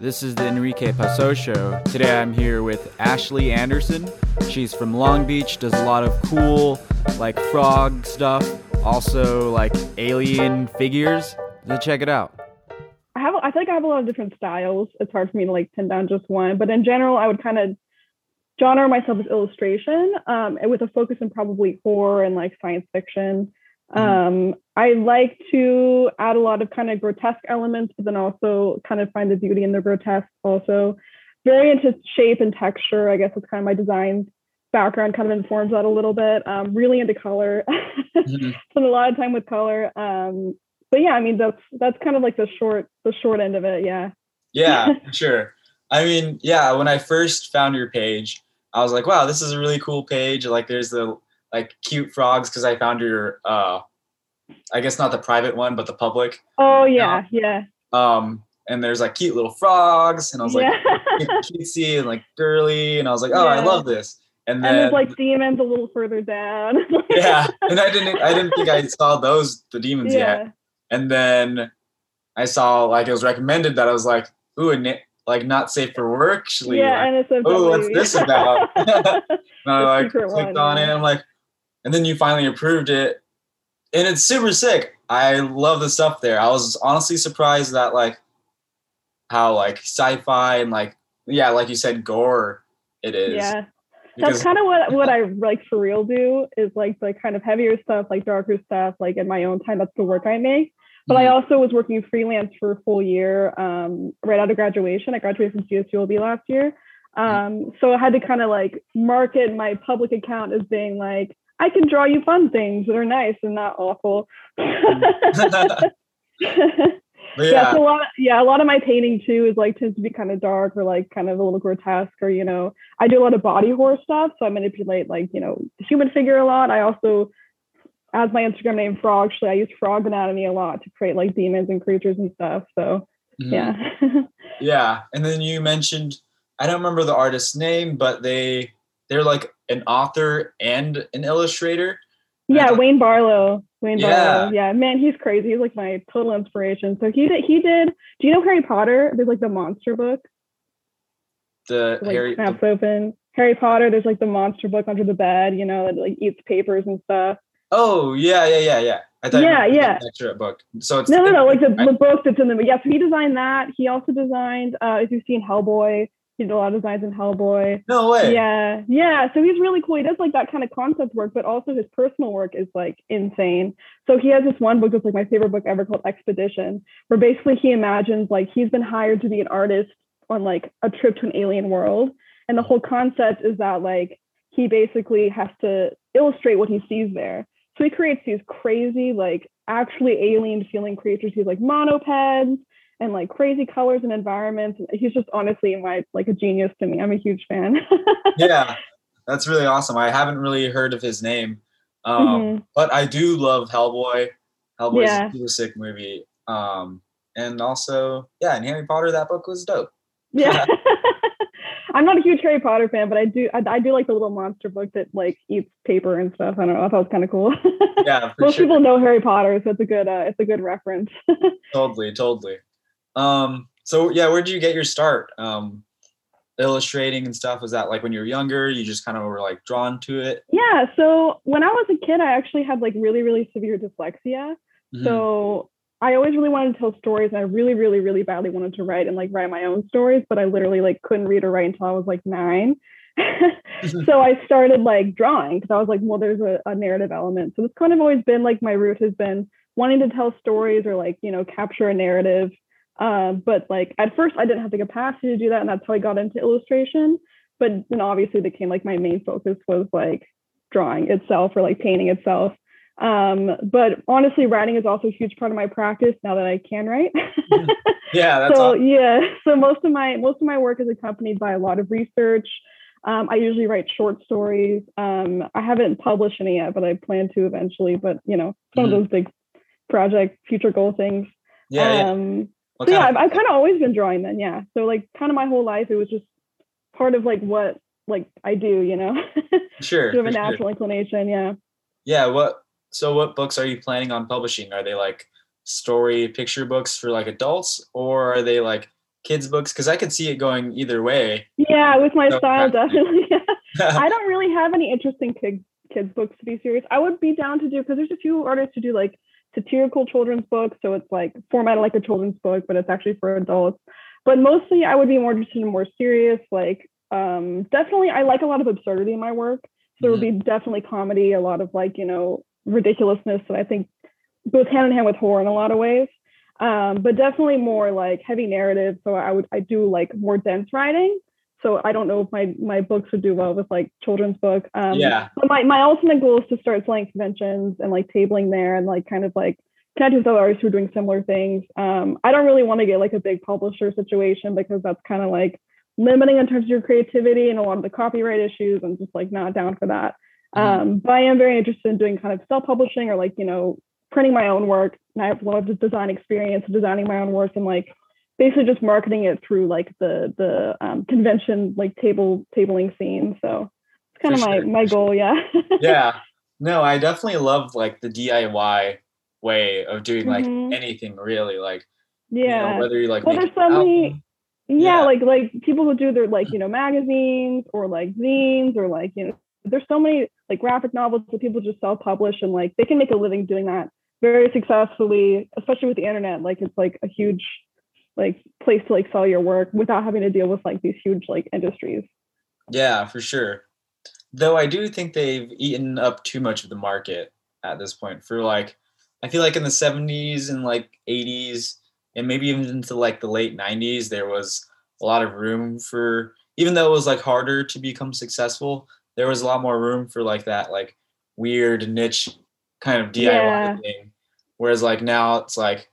This is the Enrique Paso Show. Today I'm here with Ashley Anderson. She's from Long Beach, does a lot of cool, like frog stuff, also like alien figures. So check it out. I have I feel like I have a lot of different styles. It's hard for me to like pin down just one, but in general, I would kind of genre myself as illustration, um, with a focus in probably horror and like science fiction. Um, I like to add a lot of kind of grotesque elements, but then also kind of find the beauty in the grotesque. Also, very into shape and texture. I guess it's kind of my design background kind of informs that a little bit. Um, really into color. mm-hmm. Spend a lot of time with color. Um, but yeah, I mean that's that's kind of like the short the short end of it. Yeah. Yeah, sure. I mean, yeah. When I first found your page, I was like, wow, this is a really cool page. Like, there's the like cute frogs because I found your uh I guess not the private one, but the public. Oh yeah, yeah. Um, and there's like cute little frogs, and I was like yeah. cutesy and like girly, and I was like, oh, yeah. I love this. And then and there's like demons a little further down. yeah, and I didn't, I didn't think I saw those the demons yeah. yet. And then I saw like it was recommended that I was like, ooh, and it like not safe for work. Actually, yeah, like, and it's a oh, what's this about? and I like clicked one, on yeah. it. I'm like, and then you finally approved it, and it's super sick. I love the stuff there. I was honestly surprised that like how like sci-fi and like yeah, like you said, gore it is. Yeah. Because, That's kind of what what I like for real do is like the kind of heavier stuff, like darker stuff, like in my own time. That's the work I make. But mm-hmm. I also was working freelance for a full year um, right out of graduation. I graduated from CSULB last year. Mm-hmm. Um, so I had to kind of like market my public account as being like, I can draw you fun things that are nice and not awful. yeah. yeah, so a lot. Of, yeah, a lot of my painting too is like tends to be kind of dark or like kind of a little grotesque or you know I do a lot of body horror stuff. So I manipulate like you know the human figure a lot. I also, as my Instagram name Frog, actually I use frog anatomy a lot to create like demons and creatures and stuff. So mm-hmm. yeah. yeah, and then you mentioned I don't remember the artist's name, but they they're like an author and an illustrator. Yeah, Wayne Barlowe. Wayne yeah. Barlowe. Yeah, man, he's crazy. He's like my total inspiration. So he did. He did. Do you know Harry Potter? There's like the monster book. The like, Harry snaps the, open. Harry Potter. There's like the monster book under the bed. You know, that like eats papers and stuff. Oh yeah, yeah, yeah, yeah. I thought yeah, yeah. Extra book. So it's no, no, no. Like the, the book that's in the yeah. So he designed that. He also designed. uh If you've seen Hellboy, he did a lot of designs in Hellboy. No way. Yeah, yeah. So he's really cool. He does like that kind of concept work, but also his personal work is like insane. So he has this one book that's like my favorite book ever called Expedition, where basically he imagines like he's been hired to be an artist on like a trip to an alien world, and the whole concept is that like he basically has to illustrate what he sees there. So he creates these crazy like actually alien feeling creatures. He's like monopeds and like crazy colors and environments. He's just honestly my like a genius to me. I'm a huge fan. yeah, that's really awesome. I haven't really heard of his name, um, mm-hmm. but I do love Hellboy. Hellboy's yeah. a sick movie. Um, and also, yeah, and Harry Potter, that book was dope. Yeah. I'm not a huge Harry Potter fan, but I do I, I, do like the little monster book that like eats paper and stuff. I don't know. I thought it was kind of cool. Yeah, most sure. people know Harry Potter, so it's a good uh, it's a good reference. totally, totally. Um, so yeah, where did you get your start? Um, illustrating and stuff? Was that like when you were younger you just kind of were like drawn to it? Yeah so when i was a kid i actually had like really really severe dyslexia. Mm-hmm. so i always really wanted to tell stories and i really really really badly wanted to write and like write my own stories but i literally like couldn't read or write until i was like nine. So i started like drawing because i was like well there's a, a narrative element. So it's kind of always been like my route has been wanting to tell stories or like you know capture a narrative um, but like at first, I didn't have the capacity to do that, and that's how I got into illustration. But then obviously became like my main focus was like drawing itself or like painting itself. Um, but honestly, writing is also a huge part of my practice now that I can write. yeah. so awesome. yeah. So most of my most of my work is accompanied by a lot of research. Um, I usually write short stories. Um, I haven't published any yet, but I plan to eventually. But you know, some mm-hmm. of those big project, future goal things. Yeah. Um, yeah. So yeah, I've, I've kind of always been drawing then. Yeah. So like kind of my whole life, it was just part of like what like I do, you know. Sure. you have a natural sure. inclination. Yeah. Yeah. What? So what books are you planning on publishing? Are they like story picture books for like adults, or are they like kids books because I could see it going either way. Yeah, with my so, style, definitely. I don't really have any interesting kids kids books to be serious. I would be down to do because there's a few artists who do like satirical children's books, so it's like formatted like a children's book, but it's actually for adults. But mostly, I would be more interested in more serious, like um, definitely. I like a lot of absurdity in my work, so mm-hmm. there would be definitely comedy, a lot of like you know ridiculousness that I think goes hand in hand with horror in a lot of ways. Um, but definitely more like heavy narrative. So I would I do like more dense writing. So I don't know if my my books would do well with like children's book. Um, yeah. But my my ultimate goal is to start selling conventions and like tabling there and like kind of like connect with other artists who are doing similar things. Um, I don't really want to get like a big publisher situation because that's kind of like limiting in terms of your creativity and a lot of the copyright issues. I'm just like not down for that. Mm-hmm. Um, but I am very interested in doing kind of self-publishing or like you know printing my own work and I have a lot of design experience designing my own work and like basically just marketing it through like the the um, convention like table tabling scene. So it's kind For of my my goal. Yeah. yeah. No, I definitely love like the DIY way of doing like mm-hmm. anything really like yeah you know, whether you like well there's so many yeah, yeah, like like people who do their like you know magazines or like zines or like you know there's so many like graphic novels that people just self-publish and like they can make a living doing that very successfully, especially with the internet. Like it's like a huge like place to like sell your work without having to deal with like these huge like industries. Yeah, for sure. Though I do think they've eaten up too much of the market at this point. For like, I feel like in the 70s and like 80s and maybe even into like the late 90s, there was a lot of room for, even though it was like harder to become successful, there was a lot more room for like that like weird niche kind of DIY yeah. thing. Whereas like now it's like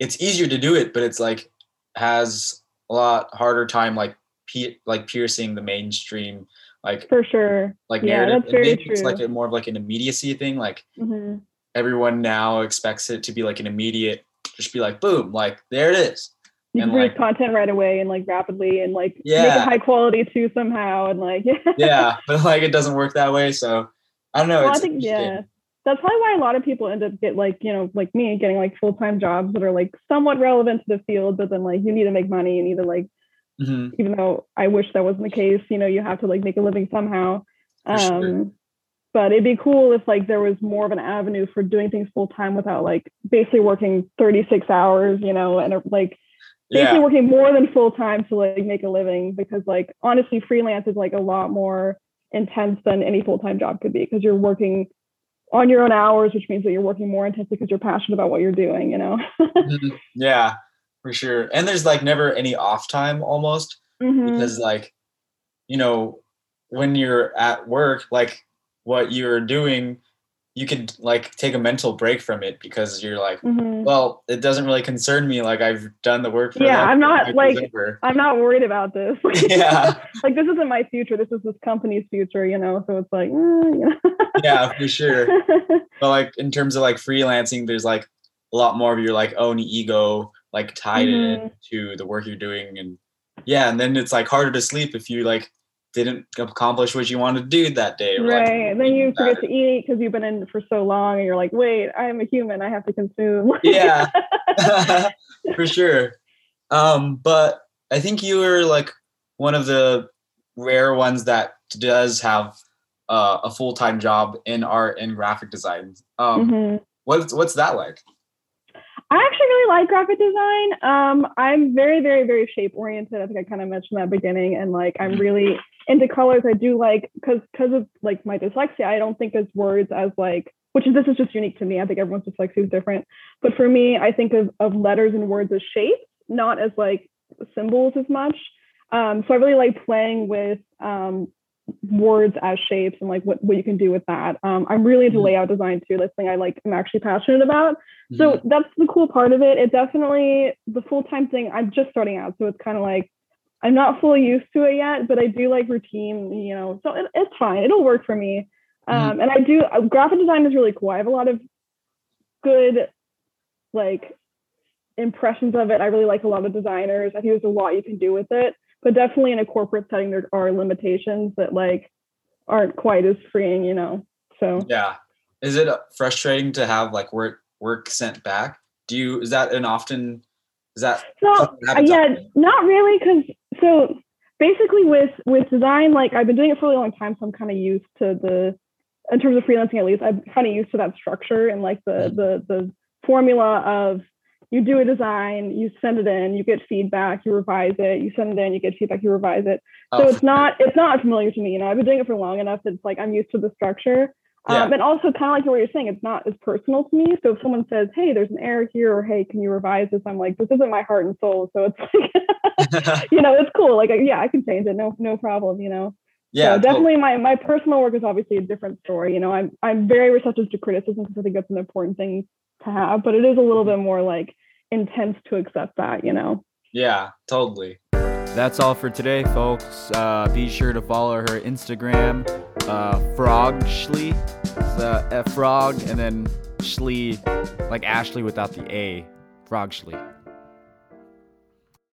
it's easier to do it, but it's like has a lot harder time like pe- like piercing the mainstream like for sure like yeah, narrative. That's very true. It's like a, more of like an immediacy thing. Like mm-hmm. everyone now expects it to be like an immediate, just be like boom, like there it is. You and can produce like, content right away and like rapidly and like yeah. make it high quality too somehow and like yeah. yeah, but like it doesn't work that way. So I don't know. Well, I think yeah that's probably why a lot of people end up get like you know like me getting like full-time jobs that are like somewhat relevant to the field but then like you need to make money you need to like mm-hmm. even though i wish that wasn't the case you know you have to like make a living somehow um sure. but it'd be cool if like there was more of an avenue for doing things full-time without like basically working 36 hours you know and like basically yeah. working more than full-time to like make a living because like honestly freelance is like a lot more intense than any full-time job could be because you're working on your own hours, which means that you're working more intensely because you're passionate about what you're doing, you know? mm-hmm. Yeah, for sure. And there's like never any off time almost mm-hmm. because like, you know, when you're at work, like what you're doing you could like take a mental break from it because you're like, mm-hmm. well, it doesn't really concern me. Like I've done the work. For yeah, I'm not like I'm not worried about this. yeah, like this isn't my future. This is this company's future. You know, so it's like, mm, know. yeah, for sure. but like in terms of like freelancing, there's like a lot more of your like own ego like tied mm-hmm. in to the work you're doing, and yeah, and then it's like harder to sleep if you like didn't accomplish what you wanted to do that day. Right. Like, and then you forget to eat because you've been in for so long and you're like, wait, I'm a human. I have to consume. yeah, for sure. Um, but I think you were like one of the rare ones that does have uh, a full time job in art and graphic design. Um, mm-hmm. What's what's that like? I actually really like graphic design. Um, I'm very, very, very shape oriented. I think I kind of mentioned that beginning, and like I'm really into colors. I do like because because of like my dyslexia, I don't think of words as like which is this is just unique to me. I think everyone's dyslexia is different, but for me, I think of of letters and words as shapes, not as like symbols as much. Um, so I really like playing with um, words as shapes and like what, what you can do with that. Um, I'm really into mm-hmm. layout design too. That's something I like I'm actually passionate about. Mm-hmm. So that's the cool part of it. It definitely the full-time thing, I'm just starting out. So it's kind of like I'm not fully used to it yet, but I do like routine, you know, so it, it's fine. It'll work for me. Mm-hmm. Um, and I do uh, graphic design is really cool. I have a lot of good like impressions of it. I really like a lot of designers. I think there's a lot you can do with it but definitely in a corporate setting there are limitations that like aren't quite as freeing you know so yeah is it frustrating to have like work work sent back do you is that an often is that so? Uh, yeah, not really, because so basically with with design, like I've been doing it for a really long time, so I'm kind of used to the in terms of freelancing at least, I'm kind of used to that structure and like the mm-hmm. the the formula of you do a design, you send it in, you get feedback, you revise it, you send it in, you get feedback, you revise it. So oh. it's not it's not familiar to me. You know, I've been doing it for long enough that it's like I'm used to the structure. Yeah. Um, and also kind of like what you're saying, it's not as personal to me. So if someone says, "Hey, there's an error here," or "Hey, can you revise this?" I'm like, "This isn't my heart and soul." So it's like, you know, it's cool. Like, yeah, I can change it, no, no problem. You know. Yeah, so definitely. My my personal work is obviously a different story. You know, I'm I'm very receptive to criticism because I think that's an important thing to have, but it is a little bit more like intense to accept that. You know. Yeah, totally. That's all for today, folks. Uh, be sure to follow her Instagram, uh, frog Frogshly, uh, F frog, and then Schlee, like Ashley without the A, Frogshly.